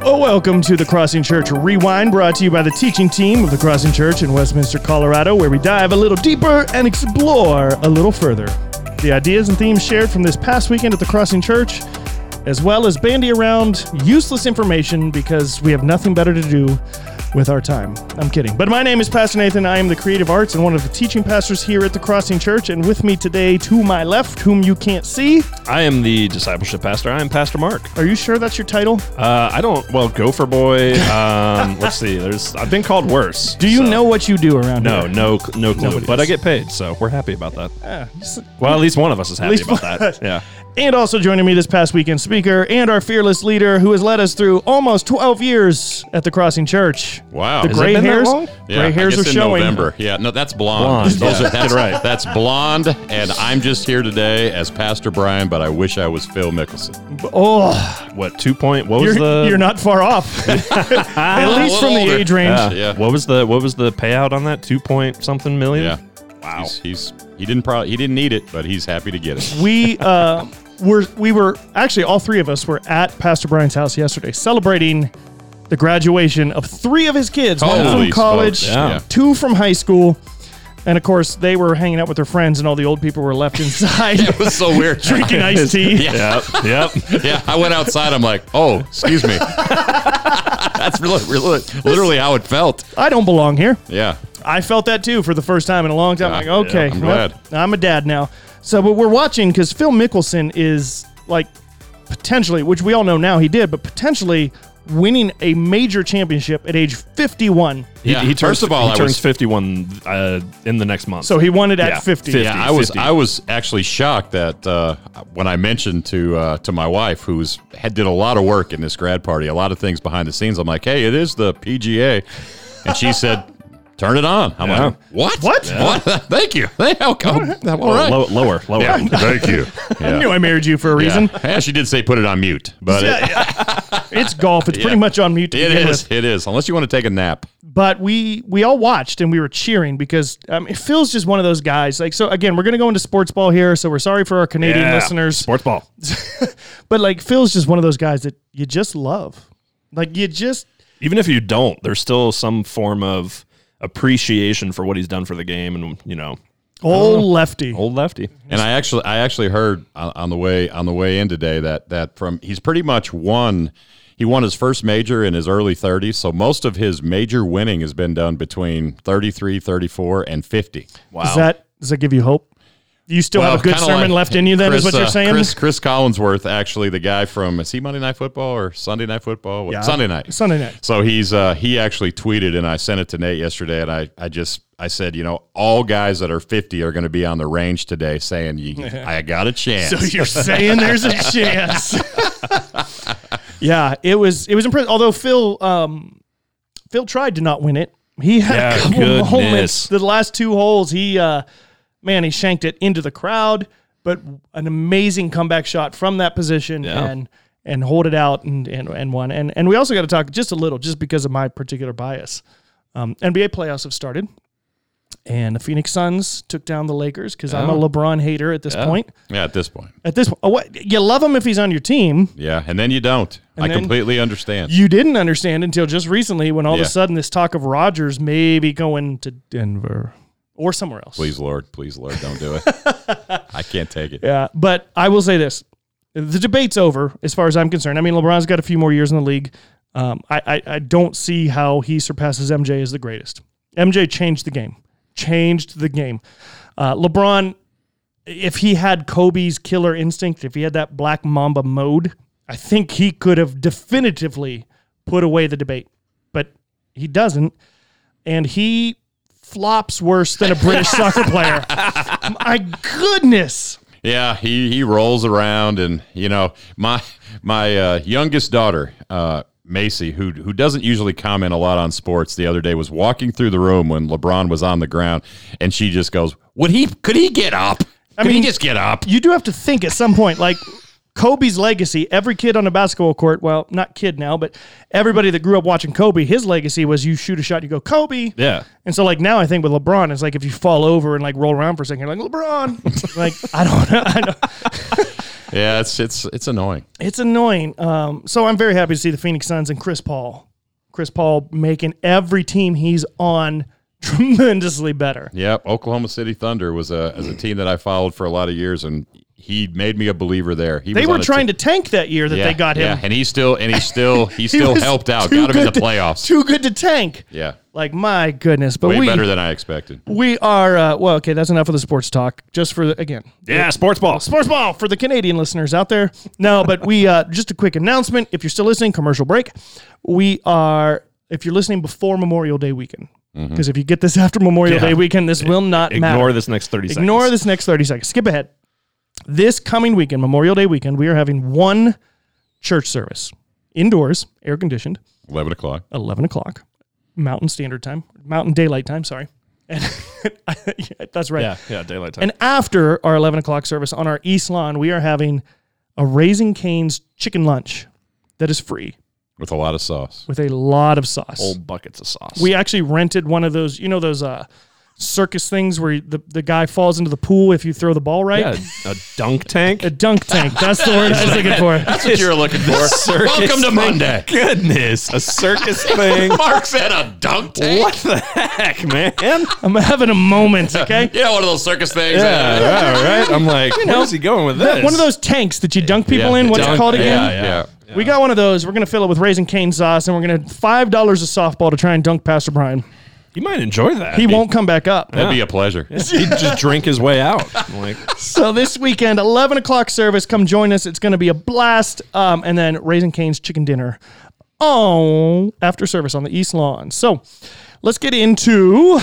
Oh, welcome to the Crossing Church Rewind, brought to you by the teaching team of the Crossing Church in Westminster, Colorado, where we dive a little deeper and explore a little further. The ideas and themes shared from this past weekend at the Crossing Church, as well as bandy around useless information because we have nothing better to do with our time. I'm kidding. But my name is Pastor Nathan. I am the creative arts and one of the teaching pastors here at the Crossing Church. And with me today, to my left, whom you can't see, I am the discipleship pastor. I am Pastor Mark. are you sure that's your title? Uh, I don't. Well, Gopher Boy. Um, let's see. There's. I've been called worse. Do you so- know what you do around No, here? no, no no clue. Nobody but does. I get paid, so we're happy about that. Just- Well, at least one of us is happy about that. Yeah. And also joining me this past weekend, speaker and our fearless leader who has led us through almost 12 years at the Crossing Church. Wow. The Has it gray been that hairs, long? Yeah, gray hairs I guess are in showing. November. Yeah, no, that's blonde. Blonde, Those yeah. are, that's right. That's blonde, and I'm just here today as Pastor Brian, but I wish I was Phil Mickelson. Oh, What two point? What was you're, the? you're not far off. At least from the older. age range. Yeah. Yeah. What was the What was the payout on that? Two point something million. Yeah. Wow. He's, he's he didn't probably he didn't need it, but he's happy to get it. We uh, were we were actually all three of us were at Pastor Brian's house yesterday celebrating the graduation of three of his kids, one from college, smokes, yeah. two from high school. And of course, they were hanging out with their friends, and all the old people were left inside It was so weird. drinking iced tea. Yeah. Yep. Yep. Yeah, I went outside. I'm like, oh, excuse me. That's really, really, literally how it felt. I don't belong here. Yeah. I felt that too for the first time in a long time. Yeah, like, okay, I'm well. I'm a dad now. So, but we're watching because Phil Mickelson is like potentially, which we all know now he did, but potentially winning a major championship at age 51. He, Yeah, he turns, first of all, he I turns was- 51 uh, in the next month. So he won it at Yeah, 50. 50. Yeah, I was 50. I was actually shocked that uh, when I mentioned to uh, to my wife, who's had did a lot of work in this grad party, a lot of things behind the scenes. I'm like, hey, it is the PGA, and she said, turn it on. I'm Yeah. like, what? What? What? Thank you. Hey, how come? All right. Low, lower, lower. Yeah, thank you. I knew I married you for a reason. Yeah. yeah, she did say put it on mute, but it, It's golf. It's pretty much on mute To it is. With. It is. Unless you want to take a nap. But we we all watched and we were cheering because um, it feels just one of those guys. Like so, again, we're gonna go into sports ball here, so we're sorry for our Canadian Yeah. listeners. Sports ball. But like Phil's just one of those guys that you just love. Like you just Even if you don't, there's still some form of appreciation for what he's done for the game, and you know, old oh. lefty. old lefty. And I actually, I actually heard on, on the way on the way in today that that from he's pretty much won. He won his first major in his early 30s, so most of his major winning has been done between 33, 34, and 50. Wow. Does that does that give you hope? You still have a good sermon like left in you. Then is what you're uh, saying. Chris, Cris Collinsworth, actually, the guy from is he Monday Night Football or Sunday Night Football? What- Yeah. Sunday night. Sunday night. So he's uh, he actually tweeted, and I sent it to Nate yesterday, and I I just I said, you know, all guys that are 50 are going to be on the range today, saying, you, I got a chance. So you're saying there's a chance? yeah, it was it was impressive. Although Phil um, Phil tried to not win it. He had Yeah, a couple goodness. moments. The last two holes, he uh, man, he shanked it into the crowd, but an amazing comeback shot from that position Yeah. and and hold it out and and, and won. And and we also got to talk just a little, just because of my particular bias. Um, NBA playoffs have started. And the Phoenix Suns took down the Lakers because I'm a LeBron hater at this point. yeah, at this point. At this, oh, what you love him if he's on your team. Yeah, and then you don't. I completely understand. You didn't understand until just recently when all of a sudden this talk of Rodgers maybe going to Denver or somewhere else. please, Lord, please, Lord, don't do it. I can't take it. Yeah, but I will say this: the debate's over as far as I'm concerned. I mean, LeBron's got a few more years in the league. Um, I, I I don't see how he surpasses MJ as the greatest. MJ changed the game, changed the game. Uh, LeBron, if he had Kobe's killer instinct, if he had that Black Mamba mode, I think he could have definitively put away the debate. But he doesn't, and he flops worse than a British soccer player. My goodness. Yeah, he he rolls around, and you know my my uh, youngest daughter, uh, Macy, who who doesn't usually comment a lot on sports, the other day was walking through the room when LeBron was on the ground, and she just goes, "Would he? Could he get up? Could mean- he just get up?" you do have to think at some point, like Kobe's legacy, every kid on a basketball court, well, not kid now, but everybody that grew up watching Kobe, his legacy was you shoot a shot, you go, Kobe. Yeah. And so, like, now I think with LeBron, it's like if you fall over and like roll around for a second, you're like, LeBron. like, I don't know. I know. Yeah, it's it's it's annoying. It's annoying. Um, so I'm very happy to see the Phoenix Suns and Chris Paul. Chris Paul making every team he's on tremendously better. Yep, Oklahoma City Thunder was a as a team that I followed for a lot of years, and he made me a believer there. He They was were trying te- to tank that year that yeah, they got him. yeah, and he still and he still he He still was helped out, got him in the good to- playoffs. Too good to tank. yeah, Like my goodness, but way we better than I expected. we are uh, well. Okay, that's enough of the sports talk. Just for the, again, Yeah, sports ball. sports ball for the Canadian listeners out there. No, but we uh, just a quick announcement. If you're still listening, commercial break. We are. If you're listening before Memorial Day weekend, because if you get this after Memorial Yeah. Day weekend, this will not Ignore matter. this next 30 seconds. Ignore this next 30 seconds. Skip ahead. This coming weekend, Memorial Day weekend, we are having one church service indoors, air conditioned, Eleven o'clock. 11 o'clock, Mountain Standard Time, Mountain Daylight Time, sorry. And yeah, that's right. Yeah, yeah, daylight time. And after our 11 o'clock service on our East Lawn, we are having a Raising Cane's chicken lunch that is free with a lot of sauce. with a lot of sauce. Old buckets of sauce. We actually rented one of those, you know, those uh, circus things where the, the guy falls into the pool if you throw the ball right. yeah, a dunk tank. A dunk tank. That's the word I was looking for. That's what you're looking for. Circus Welcome to thing. Monday. Goodness, a circus thing. Mark said a dunk tank. what the heck, man? I'm having a moment, okay? Yeah, one of those circus things. Yeah, yeah, right. I'm like, you where's he going with this? One of those tanks that you dunk people Yeah, in. What's it called again? Yeah, yeah. We got one of those. We're gonna fill it with Raising Cane sauce, and we're gonna five dollars a softball to try and dunk Pastor Brian. He might enjoy that. He won't come back up. That'd be a pleasure. He'd just drink his way out. I'm like, So this weekend, eleven o'clock service. Come join us. It's gonna be a blast. Um, and then Raising Cane's chicken dinner. Oh, after service on the East Lawn. So let's get into.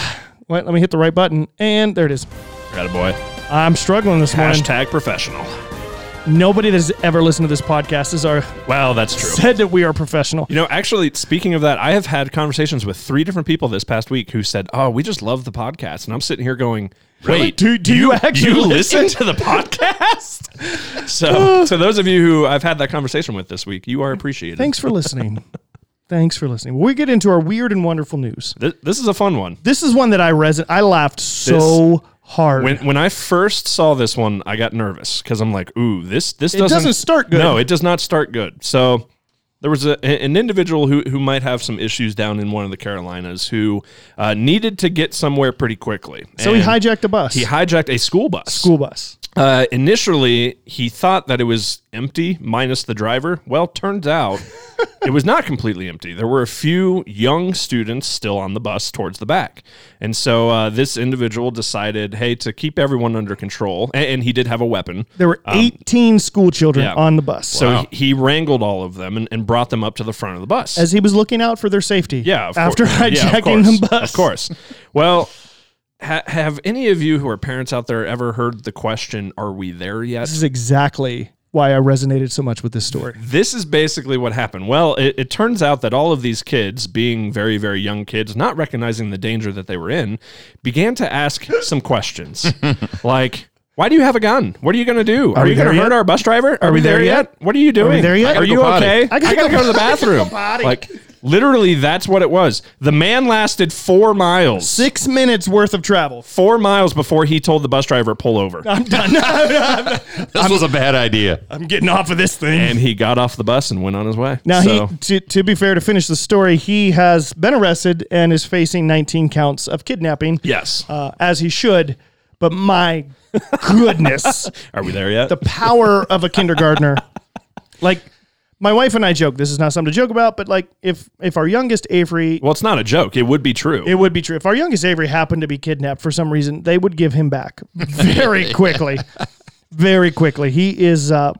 Wait, let me hit the right button, and there it is. got a boy. I'm struggling this morning. Hashtag professional. Nobody that has ever listened to this podcast is our Well, that's true. said that we are professional. You know, actually, speaking of that, I have had conversations with three different people this past week who said, "Oh, we just love the podcast," and I'm sitting here going, "Wait, Do- do you actually you listen? to the podcast?" so, to those of you who I've had that conversation with this week, you are appreciated. Thanks for listening. Thanks for listening. We get into our weird and wonderful news. This, this is a fun one. This is one that I reson. I laughed so hard. When when I first saw this one, I got nervous because I'm like, "Ooh, this this It doesn't, doesn't start good. No, it does not start good." So there was a, an individual who who might have some issues down in one of the Carolinas who uh, needed to get somewhere pretty quickly. so he And hijacked a bus. He hijacked a school bus. school bus. Uh, initially, he thought that it was empty minus the driver. Well, turns out it was not completely empty. There were a few young students still on the bus towards the back. And so uh, this individual decided, hey, to keep everyone under control, and, and he did have a weapon. There were 18 school children Um, yeah. on the bus. So he, he wrangled all of them and, and brought them up to the front of the bus. as he was looking out for their safety. Yeah, of after course. Yeah, of hijacking course. the bus. Of course. Well, have any of you who are parents out there ever heard the question, "Are we there yet?" This is exactly why I resonated so much with this story. This is basically what happened. Well, it, it turns out that all of these kids, being very, very young kids, not recognizing the danger that they were in, began to ask some questions like. Why do you have a gun? What are you going to do? Are, we you going to hurt our bus driver? Are, we we there, there yet? yet? What are you doing? there yet? Are you potty. okay? I gotta gotta go go to the bathroom. potty. Like literally, that's what it was. The man lasted four miles. Six minutes worth of travel. four miles before he told the bus driver pull over I'm done. This was a bad idea. I'm getting off of this thing. and he got off the bus and went on his way Now So- he, to, to be fair, to finish the story, he has been arrested and is facing 19 counts of kidnapping. yes uh, as he should. But my goodness, are we there yet the power of a kindergartner. Like my wife and I joke. This is not something to joke about, but like if if our youngest Avery, well it's not a joke it would be true it would be true. If our youngest Avery happened to be kidnapped for some reason, they would give him back very quickly, very quickly. He is uh,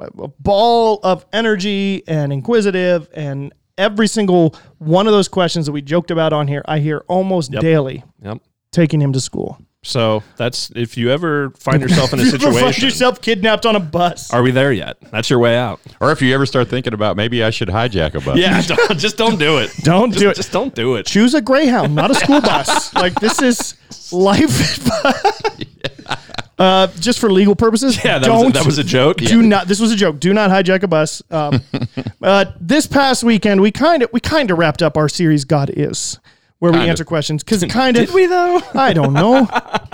a ball of energy and inquisitive and. Every single one of those questions that we joked about on here, I hear almost daily yep taking him to school. So that's if you ever find yourself in a If you ever find situation yourself kidnapped on a bus. are we there yet that's your way out Or if you ever start thinking about maybe I should hijack a bus. yeah don't, just don't do it Don't just, do it. just don't do it Choose a Greyhound, not a school bus. like this is life. uh, just for legal purposes. yeah that, was a, don't that was a joke do not. This was a joke. Do not hijack a bus. Um, uh, this past weekend, we kind of we kind of wrapped up our series. God is, where we Kind of. answer questions because kind of Did we though? I don't know.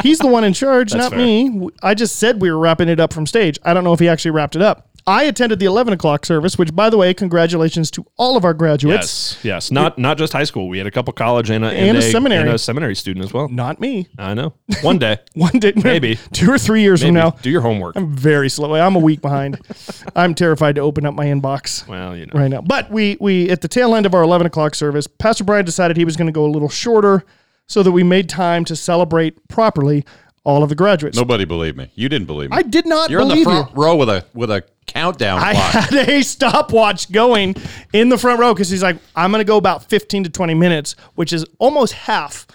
He's the one in charge, not fair. me. I just said we were wrapping it up from stage. I don't know if he actually wrapped it up. I attended the 11 o'clock service, which, by the way, congratulations to all of our graduates. Yes, yes. Not not just high school. We had a couple college and a, And a seminary. and a seminary student as well. Not me. I know. One day, One day, Maybe. two or three years from now. do your homework. I'm very slow. I'm a week behind. I'm terrified to open up my inbox well, you know. right now. But we we at the tail end of our 11 o'clock service, Pastor Brian decided he was going to go a little shorter, so that we made time to celebrate properly all of the graduates. Nobody believed me. You didn't believe me. I did not You're in the believe front you. row with a with a countdown I clock. had a stopwatch going in the front row because he's like, I'm going to go about 15 to 20 minutes, which is almost half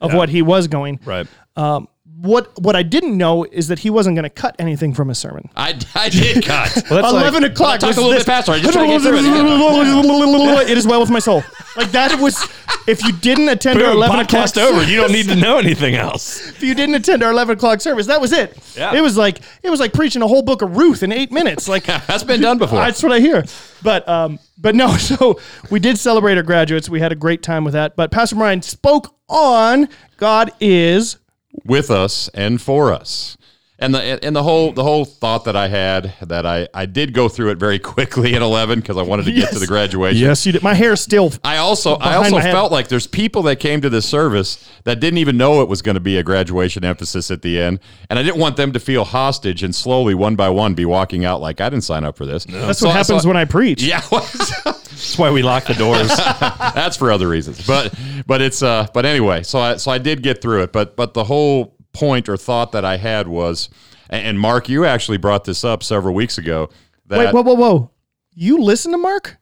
of what he was going. Right. Um, what what I didn't know is that he wasn't going to cut anything from his sermon. I, I did cut. Well, that's like- 11 o'clock. talk was a little this- bit faster. I just try to get through it. it is well with my soul. Like that was. If you didn't attend our 11 o'clock podcast over. You don't service- need to know anything else. if you didn't attend our 11 o'clock service, that was it. Yeah. It was like it was like preaching a whole book of Ruth in eight minutes. Like That's been done before. That's what I hear. But um, but no. So we did celebrate our graduates. We had a great time with that. But Pastor Brian spoke on God is with us and for us. And the and the whole the whole thought that I had that I I did go through it very quickly at 11 because I wanted to get to the graduation. yes, you did. My hair still. I also I also my head. felt like there's people that came to this service that didn't even know it was going to be a graduation emphasis at the end, and I didn't want them to feel hostage and slowly one by one be walking out like I didn't sign up for this. That's what happens when I preach. yeah, That's why we lock the doors. that's for other reasons. But but it's uh but anyway, so I so I did get through it. But but the whole point or thought that I had was, and and Mark, you actually brought this up several weeks ago. That Wait, whoa, whoa, whoa! You listen to Mark?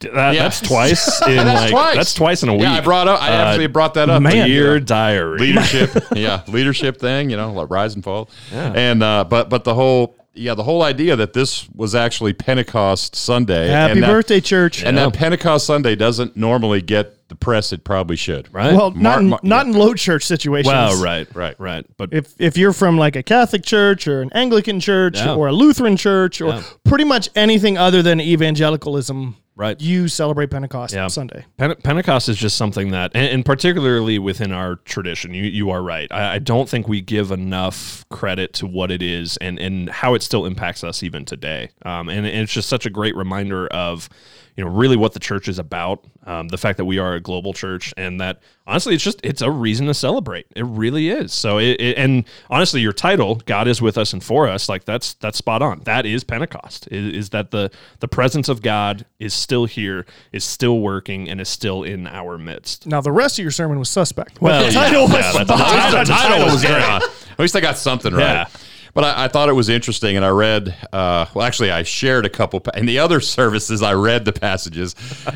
That- Yeah. That's twice in That's like twice. that's twice in a week. yeah, I brought up. I Uh, actually brought that up. man. Dear Yeah. diary. leadership yeah leadership thing you know like rise and fall and uh but but the whole yeah the whole idea that this was actually pentecost sunday Happy and that, birthday, church. and that pentecost sunday doesn't normally get the press it probably should Right. well, not in, Mark- not in low church situations. Well, right, Right. right. But If if you're from like a Catholic church or an Anglican church Yeah. or a Lutheran church or Yeah. pretty much anything other than evangelicalism, Right. You celebrate Pentecost Yeah. Sunday. Pente- Pentecost is just something that, and, and particularly within our tradition, you, you are right. I, I don't think we give enough credit to what it is and, and how it still impacts us even today. Um, and, and it's just such a great reminder of, you know, really what the church is about. Um, the fact that we are a global church and that honestly, it's just, it's a reason to celebrate. It really is. So it, it- and honestly, your title, God is with us and for us, like that's, that's spot on. That is Pentecost is, is that the, the presence of God is still here, is still working and is still in our midst. Now the rest of your sermon was suspect. Well, the yeah, title was yeah, that's- spot that's- the title was great. At least I got something right. Yeah. But I, I thought it was interesting, and I read. Uh, well, actually, I shared a couple. Pa- in the other services, I read the passages.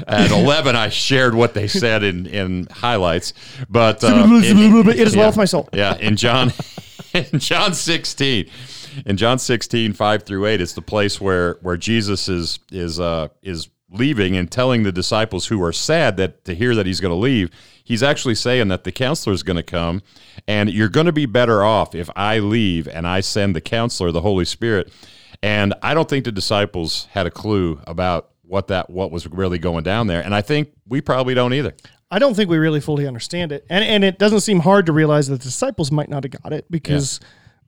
At eleven, I shared what they said in in highlights. But uh, in- It is well yeah. with my soul. Yeah, in John, in John sixteen, in John 16, 5 through eight, it's the place where where Jesus is is uh, is leaving and telling the disciples who are sad that to hear that he's going to leave. He's actually saying that the counselor is going to come, and you're going to be better off if I leave and I send the counselor, the Holy Spirit. And I don't think the disciples had a clue about what that what was really going down there, and I think we probably don't either. I don't think we really fully understand it, and and it doesn't seem hard to realize that the disciples might not have got it because.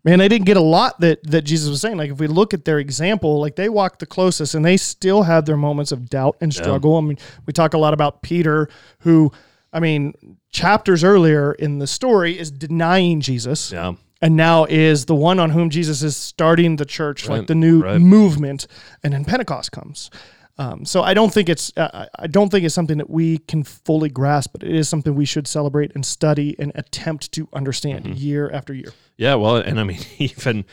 Man, they didn't get a lot that, that Jesus was saying. Like, if we look at their example, like they walked the closest and they still had their moments of doubt and struggle. I mean, we talk a lot about Peter, who, I mean, chapters earlier in the story is denying Jesus. Yeah. and now is the one on whom Jesus is starting the church, like the new right. movement, and then Pentecost comes. Um, so I don't think it's uh, I don't think it's something that we can fully grasp, but it is something we should celebrate and study and attempt to understand Mm-hmm. year after year. Yeah, well, and I mean, even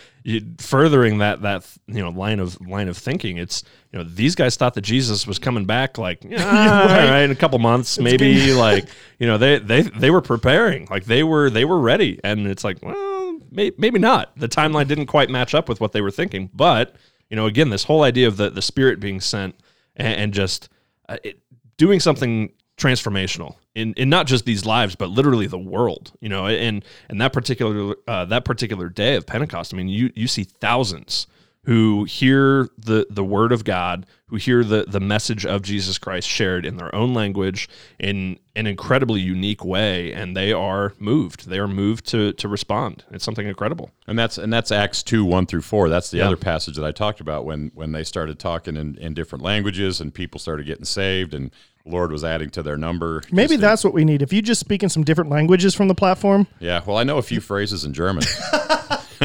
furthering that that you know line of line of thinking, it's you know these guys thought that Jesus was coming back like all right. right, in a couple months, maybe like you know they they they were preparing, like they were they were ready, and it's like well may, maybe not. The timeline didn't quite match up with what they were thinking, but you know again this whole idea of the the Spirit being sent and, and just uh, it, doing something transformational in, in not just these lives but literally the world you know and and that particular uh, that particular day of pentecost i mean you you see thousands who hear the the word of God, who hear the the message of Jesus Christ shared in their own language in an incredibly unique way, and they are moved. They are moved to to respond. It's something incredible. And that's and that's Acts two one through four. That's the Yeah. other passage that I talked about when when they started talking in, in different languages and people started getting saved and Lord was adding to their number. Maybe Just- that's what we need. If you just speak in some different languages from the platform, yeah. Well, I know a few phrases in German.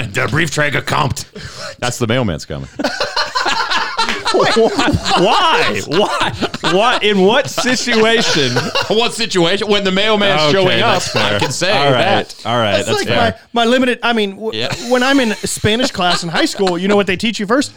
Der Briefträger kommt. That's the mailman's coming. Why? Why? Why? In what situation? what situation when the mailman's Okay, showing up? that's fair. I can say All right. that. All right. That's That's like fair. my, my limited. I mean, w- Yeah. when I'm in Spanish class in high school, you know what they teach you first?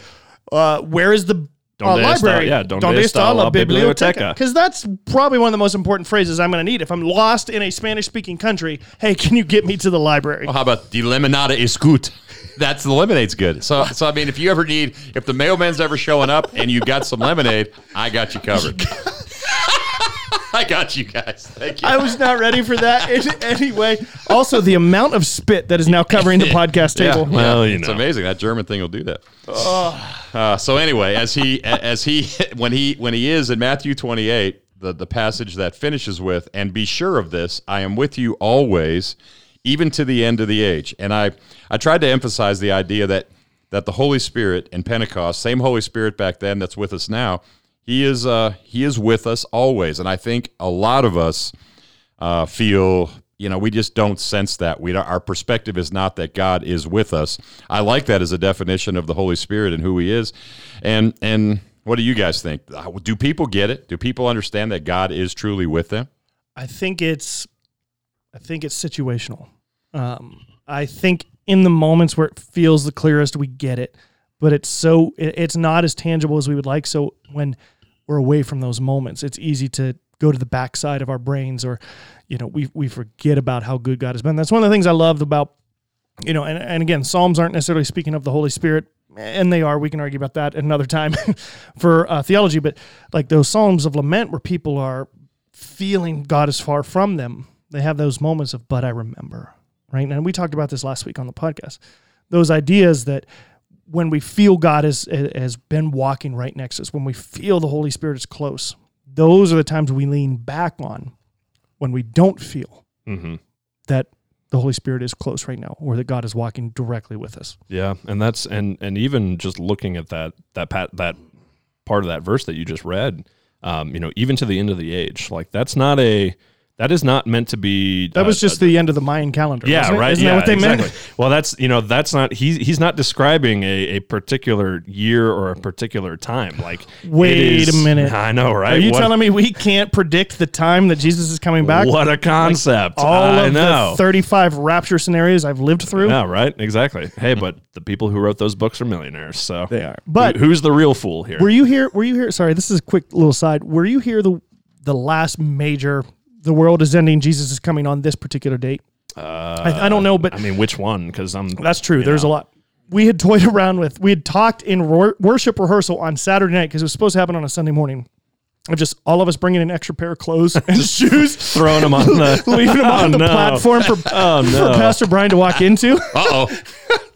Uh, where is the uh, Donde está- library? yeah, donde está la biblioteca? Because that's probably one of the most important phrases I'm going to need if I'm lost in a Spanish speaking country. Hey, can you get me to the library? Well, how about the Limonade is good? That's the lemonade's good. So, so I mean, if you ever need, if the mailman's ever showing up and you got some lemonade, I got you covered. I got you guys. Thank you. I was not ready for that. In- anyway, also the amount of spit that is now covering the podcast Yeah, table. Well, you it's know. amazing that German thing will do that. Uh, so anyway, as he as he when he when he is in Matthew 28, the the passage that finishes with, and be sure of this, I am with you always, even to the end of the age. And I I tried to emphasize the idea that that the Holy Spirit in Pentecost, same Holy Spirit back then that's with us now, he is uh he is with us always. And I think a lot of us uh, feel you know we just don't sense that we our perspective is not that God is with us. I like that as a definition of the Holy Spirit and who He is, and and what do you guys think? Uh, Do people get it? Do people understand that God is truly with them? I think it's, I think it's situational. Um, I think in the moments where it feels the clearest, we get it, but it's so it's not as tangible as we would like. So when we're away from those moments, it's easy to go to the backside of our brains, or you know, we we forget about how good God has been. That's one of the things I loved about, you know, and and again, Psalms aren't necessarily speaking of the Holy Spirit. And they are. We can argue about that another time for uh, theology. But like those Psalms of lament where people are feeling God is far from them, they have those moments of, but I remember, right? And we talked about this last week on the podcast. Those ideas that when we feel God has, has been walking right next to us, when we feel the Holy Spirit is close, those are the times we lean back on when we don't feel Mhm. that the Holy Spirit is close right now or that God is walking directly with us. Yeah, and that's and and even just looking at that that pat that part of that verse that you just read, um, you know, even to the end of the age, like that's not a that is not meant to be. That uh, was just the end of the Mayan calendar. yeah, wasn't it? right. Isn't yeah, that what they exactly. meant? Well, that's you know that's not he's he's not describing a, a particular year or a particular time. Like, Wait is- a minute. I know, right? Are you What- telling me we can't predict the time that Jesus is coming back? What a concept! All I of know. the 35 rapture scenarios I've lived through. yeah, right. Exactly. Hey, but the people who wrote those books are millionaires. So They are. But Who- who's the real fool here? were you here? Were you here? Sorry, this is a quick little side. Were you here the the last major? The world is ending. Jesus is coming on this particular date. Uh, I, I don't know, but I mean, which one? Because I'm. that's true. There's know. a lot. We had toyed around with. We had talked in wor- worship rehearsal on Saturday night because it was supposed to happen on a Sunday morning. Of just all of us bringing an extra pair of clothes and shoes, throwing them on the leaving them on Oh, the no. platform for, Oh for! Pastor Brian to walk into. Uh oh.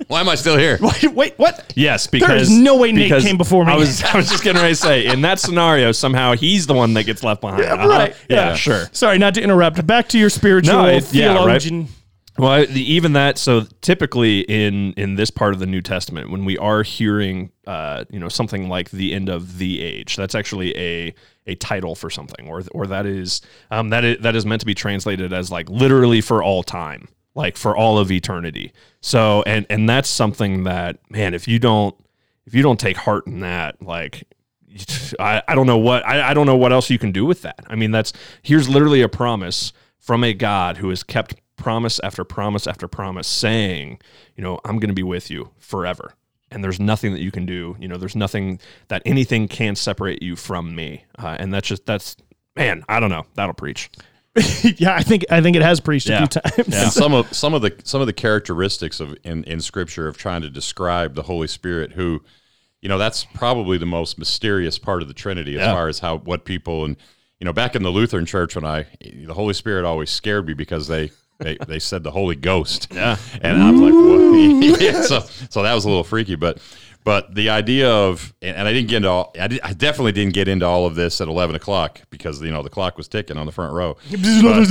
Why am I still here? wait, wait, what? Yes, because there's no way Nate because came before me. I was I was just getting ready to say in that scenario somehow he's the one that gets left behind. Uh-huh. right. Yeah, Yeah. sure. Sorry, not to interrupt. Back to your spiritual No, it- yeah, right. theologian. Well, the, even that. So typically in in this part of the New Testament, when we are hearing, uh, you know, something like the end of the age, that's actually a a title for something, or or that is um, that is, that is meant to be translated as like literally for all time, like for all of eternity. So and and that's something that man, if you don't if you don't take heart in that, like I, I don't know what I, I don't know what else you can do with that. I mean, that's here's literally a promise from a God who has kept promise after promise after promise, saying, you know, I'm going to be with you forever, and there's nothing that you can do. You know, there's nothing that anything can separate you from me, uh, and that's just that's man. I don't know. That'll preach. yeah, I think I think it has preached Yeah. a few times. Yeah. And some of some of the some of the characteristics of in, in scripture of trying to describe the Holy Spirit who you know that's probably the most mysterious part of the Trinity as Yeah. far as how what people and you know back in the Lutheran church when I the Holy Spirit always scared me because they they, they said the Holy Ghost Yeah. and I'm like what? yeah, so so that was a little freaky but But the idea of, and and I didn't get into all, I, did, I definitely didn't get into all of this at 11 o'clock because, you know, the clock was ticking on the front row. But-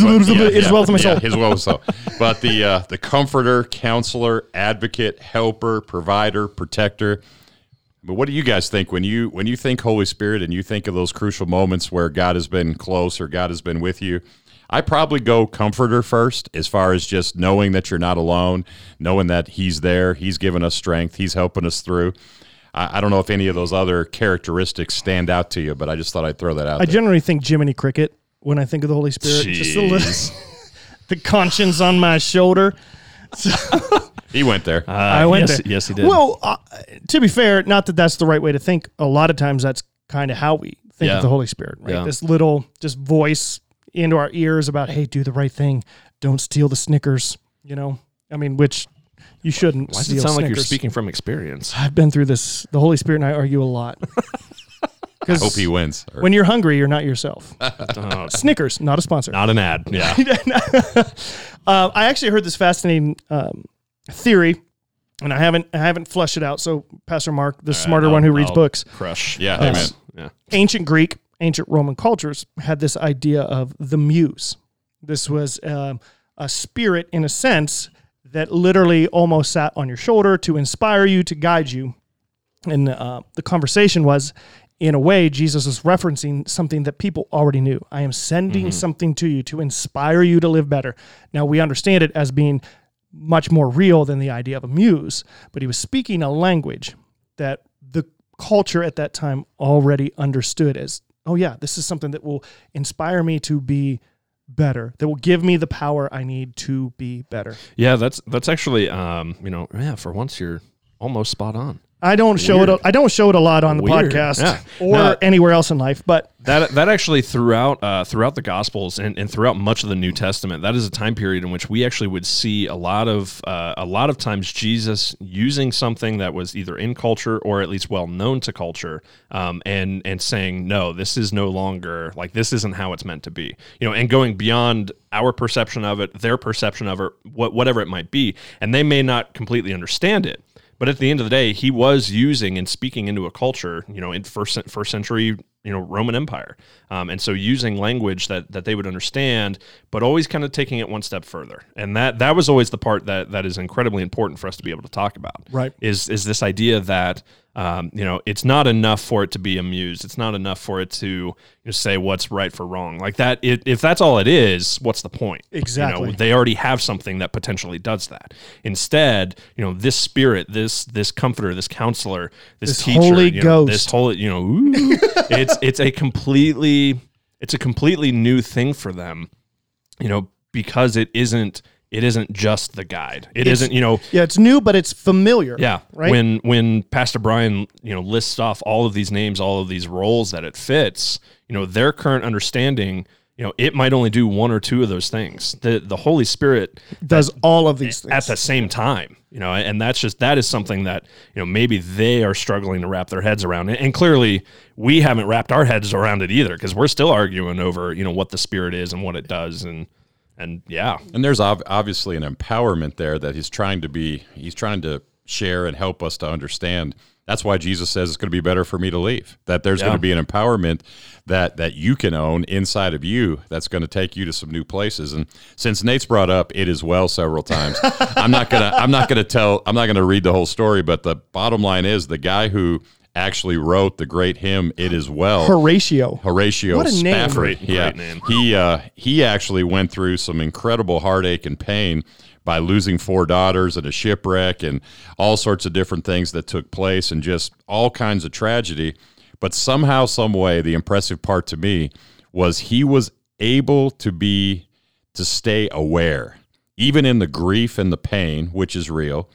but, yeah, yeah, well to my yeah, soul. his well to soul. But the, uh, the comforter, counselor, advocate, helper, provider, protector. But what do you guys think when you when you think Holy Spirit and you think of those crucial moments where God has been close or God has been with you? I probably go comforter first as far as just knowing that you're not alone, knowing that He's there, He's given us strength, He's helping us through. I, I don't know if any of those other characteristics stand out to you, but I just thought I'd throw that out I there. generally think Jiminy Cricket when I think of the Holy Spirit. Just a little, the conscience on my shoulder. he went there. I went yes, there. yes, he did. Well, uh, to be fair, not that that's the right way to think. A lot of times, that's kind of how we think Yeah. of the Holy Spirit, right? Yeah. This little just voice into our ears about, "Hey, do the right thing. Don't steal the Snickers." You know, I mean, which you shouldn't. Why does steal it sound like you're speaking from experience? I've been through this. The Holy Spirit and I argue a lot. Because Hope he wins. Or- when you're hungry, you're not yourself. Oh, Snickers, not a sponsor. not an ad. Yeah. Uh, I actually heard this fascinating um, theory, and I haven't I haven't fleshed it out. So, Pastor Mark, the smarter I'll- one who reads I'll books, Crush. Yeah, Yes. amen. Yeah. ancient Greek, ancient Roman cultures had this idea of the muse. This was um, a spirit, in a sense, that literally almost sat on your shoulder to inspire you, to guide you. And uh, the conversation was, in a way, Jesus was referencing something that people already knew. I am sending something to you to inspire you to live better. Now, we understand it as being much more real than the idea of a muse, but he was speaking a language that the culture at that time already understood as, oh, yeah, this is something that will inspire me to be better, that will give me the power I need to be better. Yeah, that's that's actually um, you know, yeah, for once you're almost spot on. I don't show it. Weird. I don't show it a lot on the Weird. podcast Yeah. or No. anywhere else in life. But That that actually throughout uh, throughout the Gospels and, and throughout much of the New Testament, that is a time period in which we actually would see a lot of uh, a lot of times Jesus using something that was either in culture or at least well known to culture, um, and and saying no, this is no longer like this isn't how it's meant to be, you know, and going beyond our perception of it, their perception of it, what whatever it might be, and they may not completely understand it. But at the end of the day, he was using and speaking into a culture, you know, in first first century, you know, Roman Empire, um, and so using language that that they would understand, but always kind of taking it one step further. And that that was always the part that that is incredibly important for us to be able to talk about. Right. Is is this idea that um, you know it's not enough for it to be amused. It's not enough for it to you know, say what's right for wrong. Like that. It, if that's all it is, what's the point? You know, Exactly. they already have something that potentially does that. Instead, you know, this spirit, this this comforter, this counselor, this, This teacher, Holy you know, this Ghost. holy, you know, ooh, it's it's a completely it's a completely new thing for them, you know, because it isn't it isn't just the guide. It It's- not you know, yeah, it's new, but it's familiar. yeah. Right. When when Pastor Brian, you know, lists off all of these names, all of these roles that it fits, you know, their current understanding, you know, it might only do one or two of those things. The the Holy Spirit does all of these things. at the same time, you know, and that's just that is something that, you know, maybe they are struggling to wrap their heads around. And clearly we haven't wrapped our heads around it either because we're still arguing over, you know, what the spirit is and what it does and and yeah. And there's ob- obviously an empowerment there that he's trying to be, he's trying to share and help us to understand. That's why Jesus says it's going to be better for me to leave. That there's Yeah. going to be an empowerment that that you can own inside of you that's going to take you to some new places. And since Nate's brought up it as well several times, I'm not gonna I'm not gonna tell I'm not gonna read the whole story. But the bottom line is the guy who actually wrote the great hymn "It Is Well." Horatio. Horatio What a name. Spafford. Great- yeah, great name. he uh, he actually went through some incredible heartache and pain by losing four daughters and a shipwreck and all sorts of different things that took place and just all kinds of tragedy. But somehow, some way, the impressive part to me was he was able to be to stay aware, even in the grief and the pain, which is real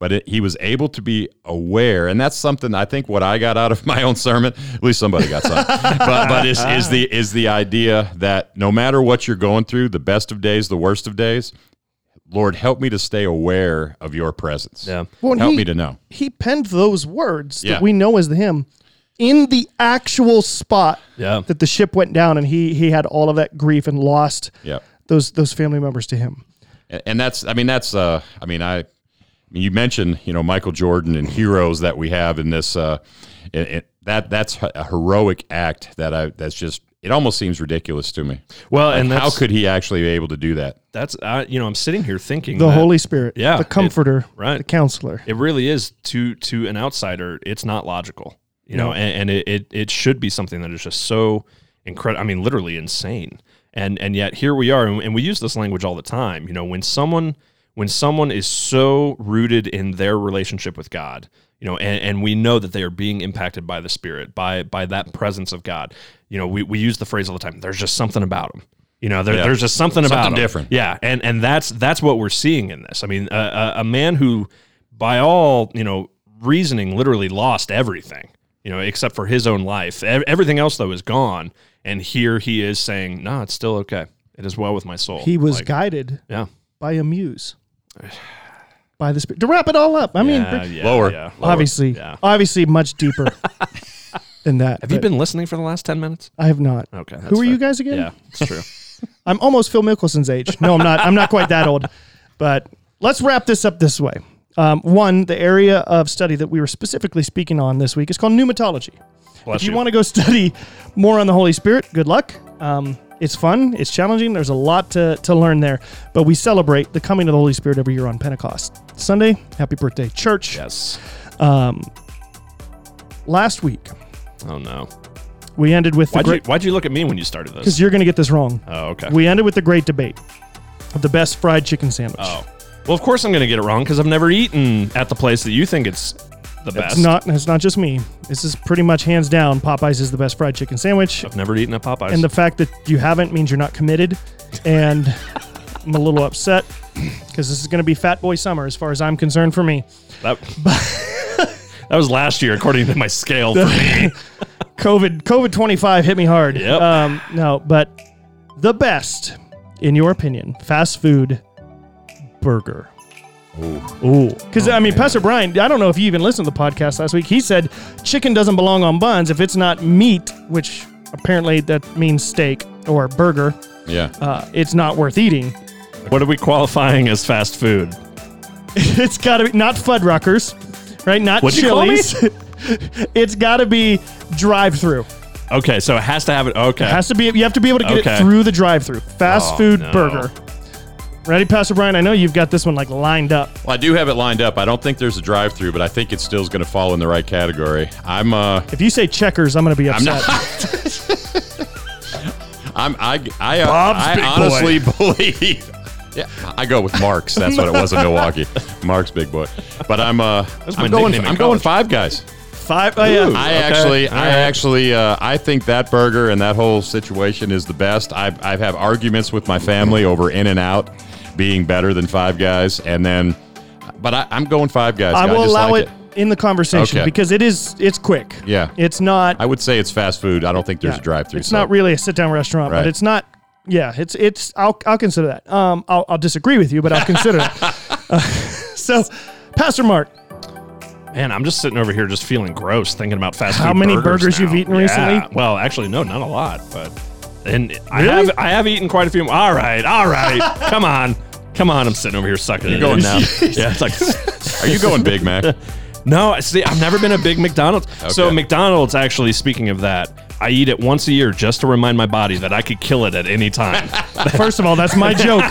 but it, he was able to be aware, and that's something I think what I got out of my own sermon. At least somebody got some. but but is, is the is the idea that no matter what you're going through, the best of days, the worst of days, Lord, help me to stay aware of Your presence. Yeah. Well, help he- me to know. He penned those words Yeah. that we know as the hymn in the actual spot Yeah. that the ship went down, and he he had all of that grief and lost Yeah. those those family members to him. And- and that's i mean that's uh i mean i mean you mentioned, you know, Michael Jordan and heroes that we have in this. Uh, it, it- that that's a heroic act that I that's just it almost seems ridiculous to me. Well, Like, and how could he actually be able to do that? that's uh, you know I'm sitting here thinking The that Holy Spirit, Yeah, the it- Comforter, right. the Counselor. it really is to to an outsider. It's not logical, you know, and, and it, it it should be something that is just so incredible. I mean, literally insane. And and yet here we are, and, and we use this language all the time. You know, when someone when someone is so rooted in their relationship with God, you know, and, and we know that they are being impacted by the Spirit, by by that presence of God. You know, we, we use the phrase all the time. There's just something about them. You know, there, Yeah. there's just something, about Something 'em. different. Yeah, and and that's that's what we're seeing in this. I mean, a, a, a man who, by all you know, reasoning, literally lost everything. You know, except for his own life. Ev- Everything else though is gone, and here he is saying, "No, it's still okay. It is well with my soul." He was Like, guided yeah. by a muse, by the Spirit. To wrap it all up, I mean, yeah, yeah, lower. Yeah, obviously, Yeah. obviously, much deeper than that. Have you but been listening for the last ten minutes? I have not. Okay. that's Who are you guys again? Yeah, it's true. I'm almost Phil Mickelson's age. No, I'm not. I'm not quite that old. But let's wrap this up this way. Um, one, the area of study that we were specifically speaking on this week is called pneumatology. Bless if you, want to go study more on the Holy Spirit, good luck. Um, it's fun. It's challenging. There's a lot to, to learn there. But we celebrate the coming of the Holy Spirit every year on Pentecost Sunday. Happy birthday, church. Yes. Um, last week Oh no. we ended with the Why'd you great Why'd you look at me when you started this? because you're going to get this wrong. Oh, okay. We ended with the great debate of the best fried chicken sandwich. oh. Well, of course I'm going to get it wrong because I've never eaten at the place that you think it's the best. It's not. It's not just me. This is pretty much hands down. Popeyes is the best fried chicken sandwich, I've never eaten at Popeyes. and the fact that you haven't means you're not committed. And I'm a little upset because this is going to be Fat Boy Summer as far as I'm concerned for me. that, that was last year, according to my scale for me. COVID COVID 25 hit me hard. Yep. Um, no, but the best, in your opinion, fast food burger. Ooh. Because, I mean, Pastor Brian, I don't know if you even listened to the podcast last week. He said chicken doesn't belong on buns if it's not meat, which apparently that means steak or burger. Yeah. Uh, it's not worth eating. What are we qualifying as fast food? it's got to be not Fuddruckers, right? Not What'd you call me? Chili's. it's got to be drive through. Okay, so it has to have it. Okay. Has to be. You have to be able to get Okay. it through the drive-through. Fast Oh, food no. burger. Ready, Pastor Brian? I know you've got this one like lined up. Well, I do have it lined up. I don't think there's a drive-through, but I think it still is going to fall in the right category. I'm uh, If you say checkers, I'm going to be I'm upset. not. I'm I I, uh, Bob's I Big honestly believe. Yeah, I go with Marks. That's what it was in Milwaukee. Marc's Big Boy. But I'm uh, I'm going I'm going. Five Guys. Five. Oh, yeah. Ooh. I Okay. actually, All I right. actually, uh, I think that burger and that whole situation is the best. I've, I've arguments with my family over In and Out being better than Five Guys, and then, but I, I'm going Five Guys. I will just allow like it, in the conversation Okay. because it is. It's quick. Yeah. It's not. I would say it's fast food. I don't think there's yeah, a drive-through. It's so- not really a sit-down restaurant, but it's not. Yeah, it's it's. I'll I'll consider that. Um, I'll, I'll disagree with you, but I'll consider it. Uh, so, Pastor Mark, Man, I'm just sitting over here just feeling gross thinking about fast food. How many burgers burgers you've eaten Yeah. recently? Well, actually, no, not a lot, but and I have I have eaten quite a few. All right, all right, come on, come on. I'm sitting over here sucking it going- in now. yeah, it's like Are you going Big Mac? no. See, I've never been a big McDonald's. So McDonald's actually, speaking of that, I eat it once a year just to remind my body that I could kill it at any time. first of all, that's my joke.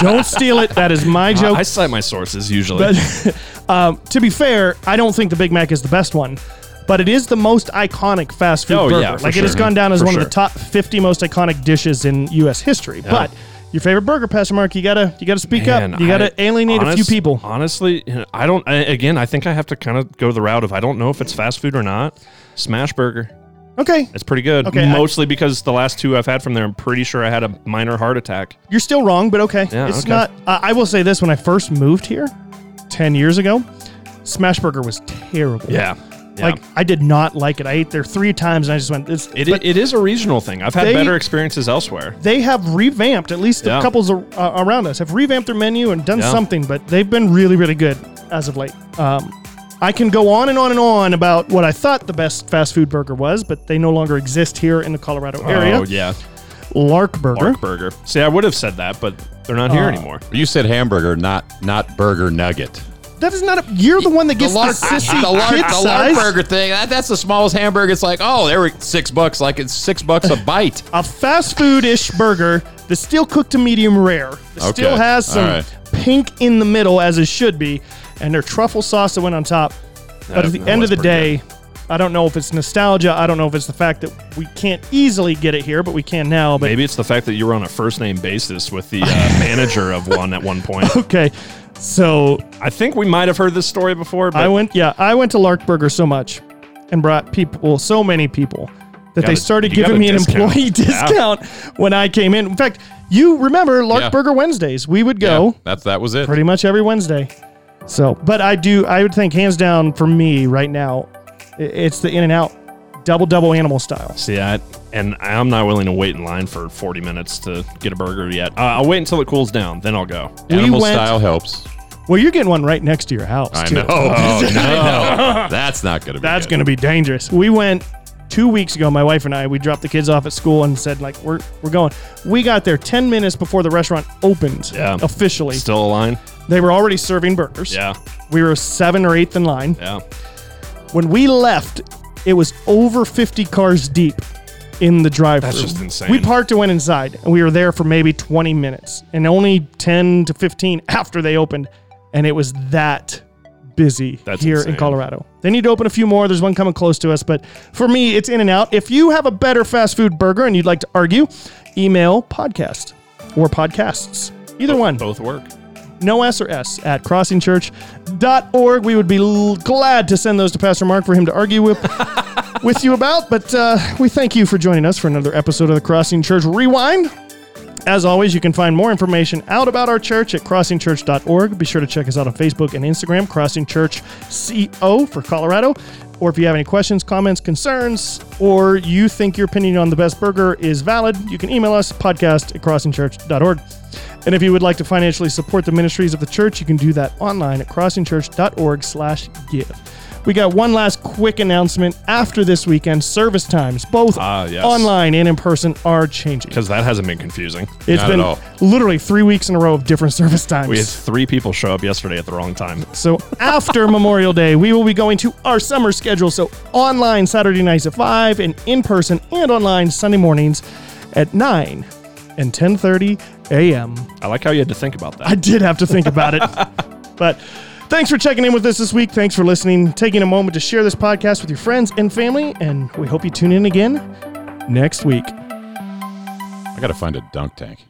Don't steal it. That is my joke. I cite my sources usually. um, to be fair, I don't think the Big Mac is the best one, but it is the most iconic fast food Oh, burger. yeah, for like it has sure. gone down as For one of sure. the top 50 most iconic dishes in U.S. history. But your favorite burger, Pastor Mark, you gotta you gotta speak Man, up. You gotta I- alienate a few honest- people. Honestly, you know, I don't. I, again, I think I have to kind of go the route of I don't know if it's fast food or not. Smashburger, Okay, it's pretty good. Okay, I- mostly because the last two I've had from there, I'm pretty sure I had a minor heart attack. you're still wrong, but okay. Yeah, it's okay. not. Uh, I will say this: when I first moved here, 10 years ago, Smashburger was terrible. Yeah, yeah. Like I did not like it. I ate there three times and I just went. This, it, but it is a regional thing. I've had They- better experiences elsewhere. they have revamped at least Yeah. the couples ar- uh, around us have revamped their menu and done Yeah. something but they've been really really good as of late um, i can go on and on and on about what i thought the best fast food burger was but they no longer exist here in the colorado area Oh yeah, Larkburger Lark Burger. See, I would have said that, but they're not here Uh, anymore. You said hamburger, not not burger nugget. That is not a. You're the one that gets the, Lark, sissy the, Lark, kid the size. Larkburger thing. That, that's the smallest hamburger. It's like, oh, they were six bucks. Like it's six bucks a bite. a fast food-ish burger that's still cooked to medium rare. That Okay. Still has some All right. pink in the middle as it should be, and their truffle sauce that went on top. But at the end of the day, I don't know if it's nostalgia. I don't know if it's the fact that we can't easily get it here, but we can now. But Maybe it's the fact that you were on a first name basis with the uh, manager of one at one point. okay, so I think we might have heard this story before, but I went. Yeah, I went to Larkburger so much, and brought people, so many people, that they started giving me an discount. employee Yeah. discount when I came in. In fact, you remember Lark Yeah. Burger Wednesdays? We would go. Yeah, that's that was it. pretty much every Wednesday. So, but I do, I would think hands down for me right now, it's the In-N-Out double double animal style. see that, and I'm not willing to wait in line for 40 minutes to get a burger yet. Uh, I'll wait until it cools down, then I'll go. Animal went- style helps. Well, you're getting one right next to your house. I too. know. Oh, no. That's not going to be. That's going to be dangerous. We went two weeks ago. My wife and I, we dropped the kids off at school and said like we're we're going. We got there ten minutes before the restaurant opened. Yeah. officially. Still a line? They were already serving burgers. Yeah, We were seven or eighth in line. yeah. When we left, it was over 50 cars deep in the drive-thru. That's just insane. We parked and went inside, and we were there for maybe 20 minutes, and only 10 to 15 after they opened, and it was that busy That's here insane. in Colorado. They need to open a few more. There's one coming close to us, but for me, it's In-N-Out. If you have a better fast food burger and you'd like to argue, email podcast or podcasts. Either one Both work. No S or S at crossingchurch.org. We would be l- glad to send those to Pastor Mark for him to argue with, with you about. But uh, we thank you for joining us for another episode of the Crossing Church Rewind. As always, you can find more information out about our church at crossingchurch.org. Be sure to check us out on Facebook and Instagram, Crossing Church CO for Colorado. Or if you have any questions, comments, concerns, or you think your opinion on the best burger is valid, you can email us podcast at crossingchurch.org. And if you would like to financially support the ministries of the church, you can do that online at crossingchurch.org slash give. We got one last quick announcement. After this weekend, service times, both Ah, yes. online and in person, are changing. Because that hasn't been confusing. It's Not been at all. literally three weeks in a row of different service times. We had three people show up yesterday at the wrong time. so after Memorial Day, we will be going to our summer schedule. So online Saturday nights at 5 and in person and online Sunday mornings at 9 and 10:30 a.m. I like how you had to think about that. I did have to think about it. but thanks for checking in with us this week. Thanks for listening, taking a moment to share this podcast with your friends and family, and we hope you tune in again next week. I got to find a dunk tank.